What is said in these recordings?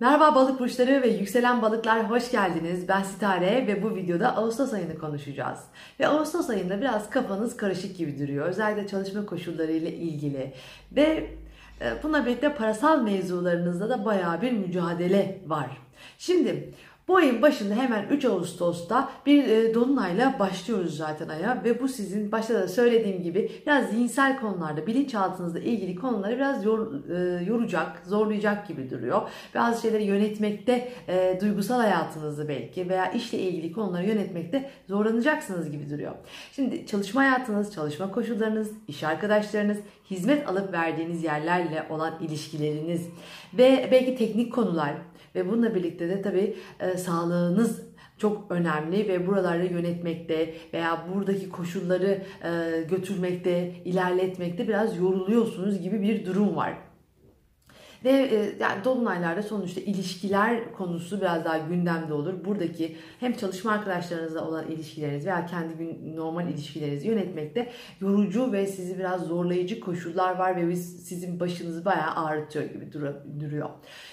Merhaba balık burçları ve yükselen balıklar hoş geldiniz. Ben Sitare ve bu videoda Ağustos ayını konuşacağız. Ve Ağustos ayında biraz kafanız karışık gibi duruyor. Özellikle çalışma koşulları ile ilgili. Ve e, buna birlikte parasal mevzularınızda da bayağı bir mücadele var. Şimdi bu ayın başında hemen 3 Ağustos'ta bir e, dolunayla başlıyoruz zaten aya ve bu sizin başta da söylediğim gibi biraz zihinsel konularda bilinçaltınızla ilgili konuları biraz yor, e, yoracak, zorlayacak gibi duruyor. Bazı şeyleri yönetmekte, e, duygusal hayatınızı belki veya işle ilgili konuları yönetmekte zorlanacaksınız gibi duruyor. Şimdi çalışma hayatınız, çalışma koşullarınız, iş arkadaşlarınız, hizmet alıp verdiğiniz yerlerle olan ilişkileriniz ve belki teknik konular, ve bununla birlikte de tabii e, sağlığınız çok önemli ve buraları yönetmekte veya buradaki koşulları e, götürmekte, ilerletmekte biraz yoruluyorsunuz gibi bir durum var. Ve e, yani dolunaylarda sonuçta ilişkiler konusu biraz daha gündemde olur. Buradaki hem çalışma arkadaşlarınızla olan ilişkileriniz veya kendi normal ilişkilerinizi yönetmekte yorucu ve sizi biraz zorlayıcı koşullar var ve sizin başınızı bayağı ağrıtıyor gibi duruyor.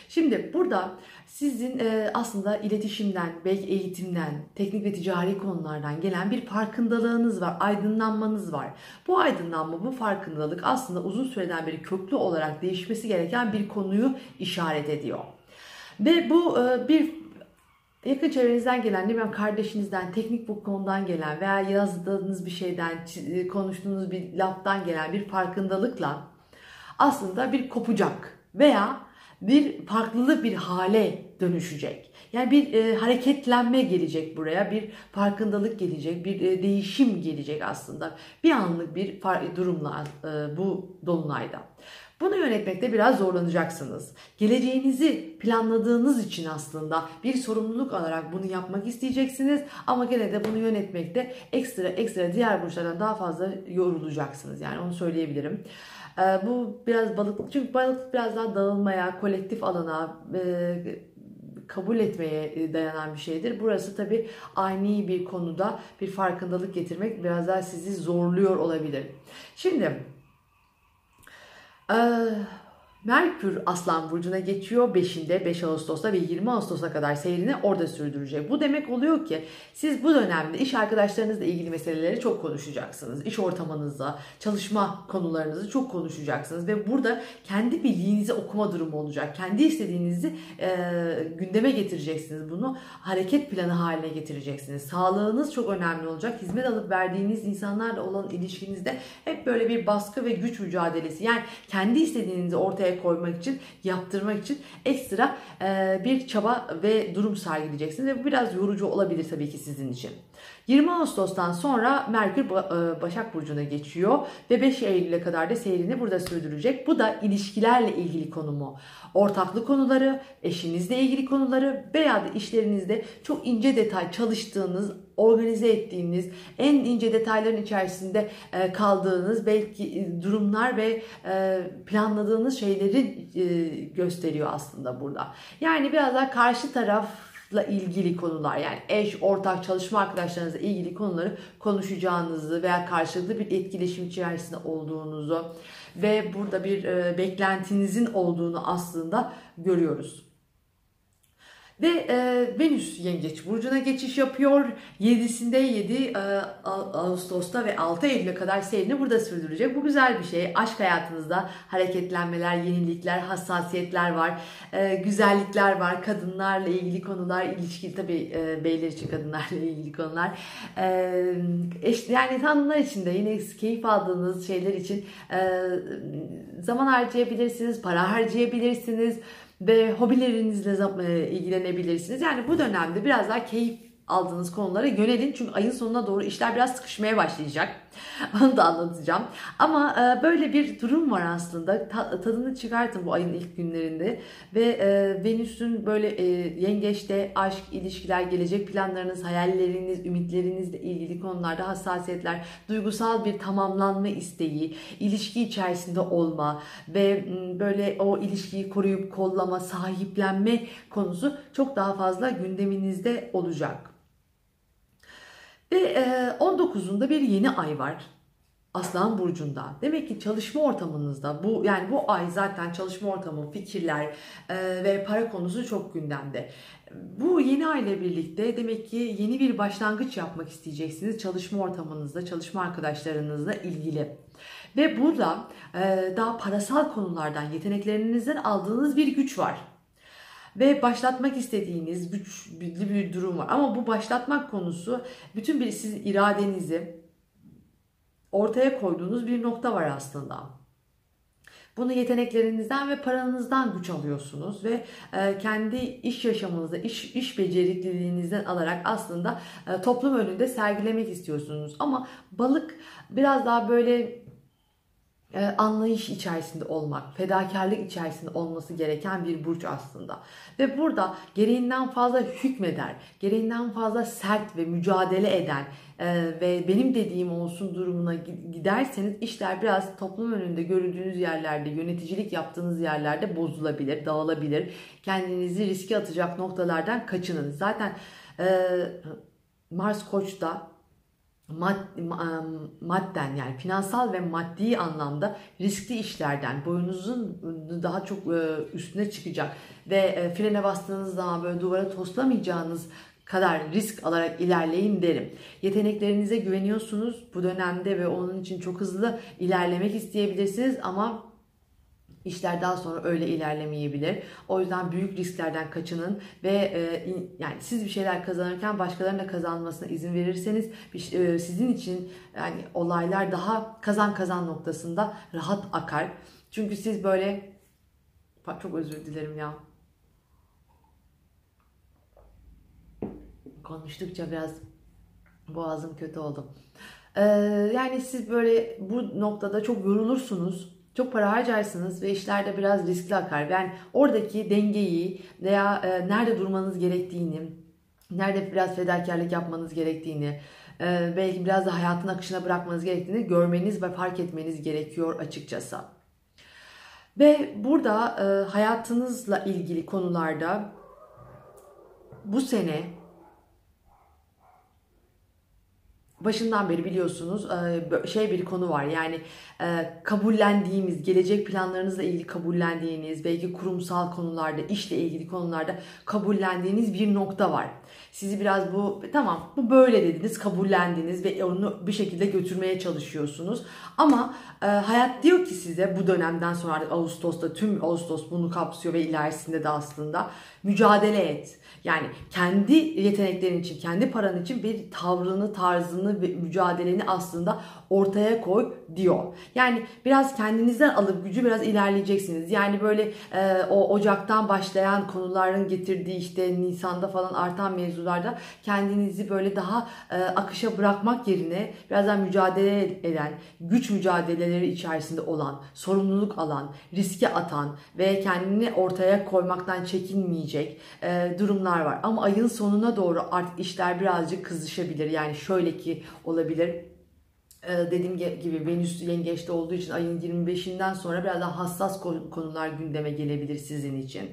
Şimdi burada sizin e, aslında iletişimden, belki eğitimden, teknik ve ticari konulardan gelen bir farkındalığınız var, aydınlanmanız var. Bu aydınlanma, bu farkındalık aslında uzun süreden beri köklü olarak değişmesi gereken bir konuyu işaret ediyor. Ve bu e, bir yakın çevrenizden gelen, ne kardeşinizden, teknik bu konudan gelen veya yazdığınız bir şeyden, konuştuğunuz bir laftan gelen bir farkındalıkla aslında bir kopacak veya bir farklı bir hale dönüşecek. Yani bir e, hareketlenme gelecek buraya, bir farkındalık gelecek, bir e, değişim gelecek aslında. Bir anlık bir durumla e, bu dolunayda. Bunu yönetmekte biraz zorlanacaksınız. Geleceğinizi planladığınız için aslında bir sorumluluk alarak bunu yapmak isteyeceksiniz ama gene de bunu yönetmekte ekstra ekstra diğer burçlardan daha fazla yorulacaksınız. Yani onu söyleyebilirim. Ee, bu biraz balık çünkü balık biraz daha dağılmaya, kolektif alana, e, kabul etmeye e, dayanan bir şeydir. Burası tabi ani bir konuda bir farkındalık getirmek biraz daha sizi zorluyor olabilir. Şimdi Merkür Aslan Burcu'na geçiyor 5'inde 5 Ağustos'ta ve 20 Ağustos'a kadar seyrini orada sürdürecek. Bu demek oluyor ki siz bu dönemde iş arkadaşlarınızla ilgili meseleleri çok konuşacaksınız. İş ortamınızda, çalışma konularınızı çok konuşacaksınız ve burada kendi bildiğinizi okuma durumu olacak. Kendi istediğinizi e, gündeme getireceksiniz. Bunu hareket planı haline getireceksiniz. Sağlığınız çok önemli olacak. Hizmet alıp verdiğiniz insanlarla olan ilişkinizde hep böyle bir baskı ve güç mücadelesi. Yani kendi istediğinizi ortaya koymak için, yaptırmak için ekstra bir çaba ve durum sergileyeceksiniz. Ve bu biraz yorucu olabilir tabii ki sizin için. 20 Ağustos'tan sonra Merkür e, Başak Burcu'na geçiyor ve 5 Eylül'e kadar da seyrini burada sürdürecek. Bu da ilişkilerle ilgili konumu. Ortaklı konuları, eşinizle ilgili konuları veya da işlerinizde çok ince detay çalıştığınız, organize ettiğiniz, en ince detayların içerisinde e, kaldığınız belki e, durumlar ve planladığınız şeyleri gösteriyor aslında burada. Yani biraz daha karşı taraf ilgili konular yani eş, ortak, çalışma arkadaşlarınızla ilgili konuları konuşacağınızı veya karşılıklı bir etkileşim içerisinde olduğunuzu ve burada bir e, beklentinizin olduğunu aslında görüyoruz. Ve e, Venüs Yengeç Burcu'na geçiş yapıyor. 7'sinde 7 e, Ağustos'ta ve 6 Eylül'e kadar seyrini burada sürdürecek. Bu güzel bir şey. Aşk hayatınızda hareketlenmeler, yenilikler, hassasiyetler var. E, güzellikler var. Kadınlarla ilgili konular, ilişki tabii e, beyler için kadınlarla ilgili konular. E, eş, yani hanımlar için de yine keyif aldığınız şeyler için e, zaman harcayabilirsiniz, para harcayabilirsiniz ve hobilerinizle e, ilgilenebilirsiniz. Yani bu dönemde biraz daha keyif aldığınız konulara yönelin. Çünkü ayın sonuna doğru işler biraz sıkışmaya başlayacak. Onu da anlatacağım. Ama e, böyle bir durum var aslında. tadını çıkartın bu ayın ilk günlerinde. Ve e, Venüs'ün böyle e, yengeçte aşk, ilişkiler, gelecek planlarınız, hayalleriniz, ümitlerinizle ilgili konularda hassasiyetler, duygusal bir tamamlanma isteği, ilişki içerisinde olma ve böyle o ilişkiyi koruyup kollama, sahiplenme konusu çok daha fazla gündeminizde olacak. Ve 19'unda e, bir yeni ay var. Aslan burcunda. Demek ki çalışma ortamınızda bu yani bu ay zaten çalışma ortamı, fikirler e, ve para konusu çok gündemde. Bu yeni ay ile birlikte demek ki yeni bir başlangıç yapmak isteyeceksiniz çalışma ortamınızda, çalışma arkadaşlarınızla ilgili. Ve burada e, daha parasal konulardan, yeteneklerinizden aldığınız bir güç var ve başlatmak istediğiniz güçlü bir durum var. Ama bu başlatmak konusu bütün bir sizin iradenizi ortaya koyduğunuz bir nokta var aslında. Bunu yeteneklerinizden ve paranızdan güç alıyorsunuz ve e, kendi iş yaşamınızda, iş, iş becerikliliğinizden alarak aslında e, toplum önünde sergilemek istiyorsunuz. Ama balık biraz daha böyle anlayış içerisinde olmak, fedakarlık içerisinde olması gereken bir burç aslında. Ve burada gereğinden fazla hükmeder, gereğinden fazla sert ve mücadele eden e, ve benim dediğim olsun durumuna giderseniz işler biraz toplum önünde görüldüğünüz yerlerde, yöneticilik yaptığınız yerlerde bozulabilir, dağılabilir. Kendinizi riske atacak noktalardan kaçının. Zaten e, Mars Koç'ta mad, madden yani finansal ve maddi anlamda riskli işlerden boyunuzun daha çok e, üstüne çıkacak ve e, frene bastığınız zaman böyle duvara toslamayacağınız kadar risk alarak ilerleyin derim. Yeteneklerinize güveniyorsunuz bu dönemde ve onun için çok hızlı ilerlemek isteyebilirsiniz ama İşler daha sonra öyle ilerlemeyebilir. O yüzden büyük risklerden kaçının ve e, yani siz bir şeyler kazanırken başkalarının da kazanmasına izin verirseniz e, sizin için yani olaylar daha kazan kazan noktasında rahat akar. Çünkü siz böyle çok özür dilerim ya. Konuştukça biraz boğazım kötü oldu. Ee, yani siz böyle bu noktada çok yorulursunuz çok para harcarsınız ve işlerde biraz riskli akar. Yani oradaki dengeyi veya e, nerede durmanız gerektiğini, nerede biraz fedakarlık yapmanız gerektiğini, e, belki biraz da hayatın akışına bırakmanız gerektiğini görmeniz ve fark etmeniz gerekiyor açıkçası. Ve burada e, hayatınızla ilgili konularda bu sene başından beri biliyorsunuz e, şey bir konu var yani e, kabullendiğimiz gelecek planlarınızla ilgili kabullendiğiniz belki kurumsal konularda işle ilgili konularda kabullendiğiniz bir nokta var. Sizi biraz bu tamam bu böyle dediniz kabullendiniz ve onu bir şekilde götürmeye çalışıyorsunuz. Ama e, hayat diyor ki size bu dönemden sonra Ağustos'ta tüm Ağustos bunu kapsıyor ve ilerisinde de aslında mücadele et. Yani kendi yeteneklerin için, kendi paran için bir tavrını, tarzını ve mücadeleni aslında ortaya koy diyor. Yani biraz kendinizden alıp gücü biraz ilerleyeceksiniz. Yani böyle e, o Ocak'tan başlayan konuların getirdiği işte Nisan'da falan artan mevzularda kendinizi böyle daha e, akışa bırakmak yerine biraz daha mücadele eden, güç mücadeleleri içerisinde olan, sorumluluk alan, riske atan ve kendini ortaya koymaktan çekinmeyecek e, durumlar var. Ama ayın sonuna doğru artık işler birazcık kızışabilir. Yani şöyle ki olabilir ee, dediğim gibi Venüs yengeçte olduğu için ayın 25'inden sonra biraz daha hassas konular gündeme gelebilir sizin için.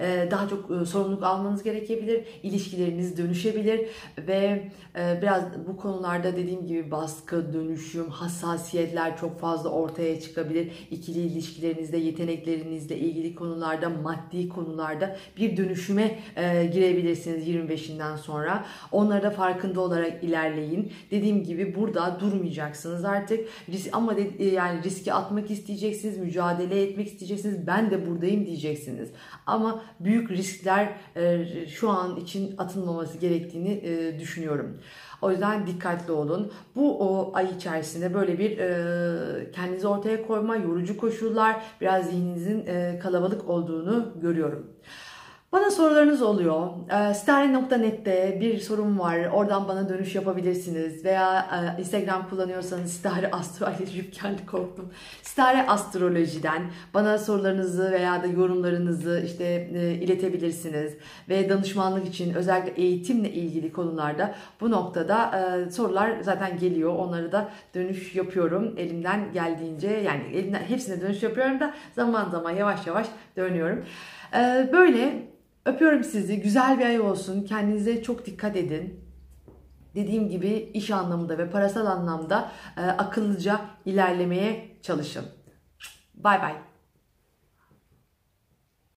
Ee, daha çok e, sorumluluk almanız gerekebilir, ilişkileriniz dönüşebilir ve e, biraz bu konularda dediğim gibi baskı, dönüşüm, hassasiyetler çok fazla ortaya çıkabilir. İkili ilişkilerinizde, yeteneklerinizle ilgili konularda, maddi konularda bir dönüşüme e, girebilirsiniz 25'inden sonra. Onlara da farkında olarak ilerleyin. Dediğim gibi burada durmayacaksınız artık. Ama yani riski atmak isteyeceksiniz, mücadele etmek isteyeceksiniz. Ben de buradayım diyeceksiniz. Ama büyük riskler e, şu an için atılmaması gerektiğini e, düşünüyorum. O yüzden dikkatli olun. Bu o ay içerisinde böyle bir e, kendinizi ortaya koyma, yorucu koşullar, biraz zihninizin e, kalabalık olduğunu görüyorum. Bana sorularınız oluyor. E, Stare.net'te bir sorum var. Oradan bana dönüş yapabilirsiniz. Veya e, Instagram kullanıyorsanız Stare Astroloji kendi korktum. Stare Astroloji'den bana sorularınızı veya da yorumlarınızı işte e, iletebilirsiniz. Ve danışmanlık için özellikle eğitimle ilgili konularda bu noktada e, sorular zaten geliyor. Onları da dönüş yapıyorum elimden geldiğince. Yani elimden hepsine dönüş yapıyorum da zaman zaman yavaş yavaş dönüyorum. E, böyle Öpüyorum sizi. Güzel bir ay olsun. Kendinize çok dikkat edin. dediğim gibi iş anlamında ve parasal anlamda e, akıllıca ilerlemeye çalışın. Bay bay.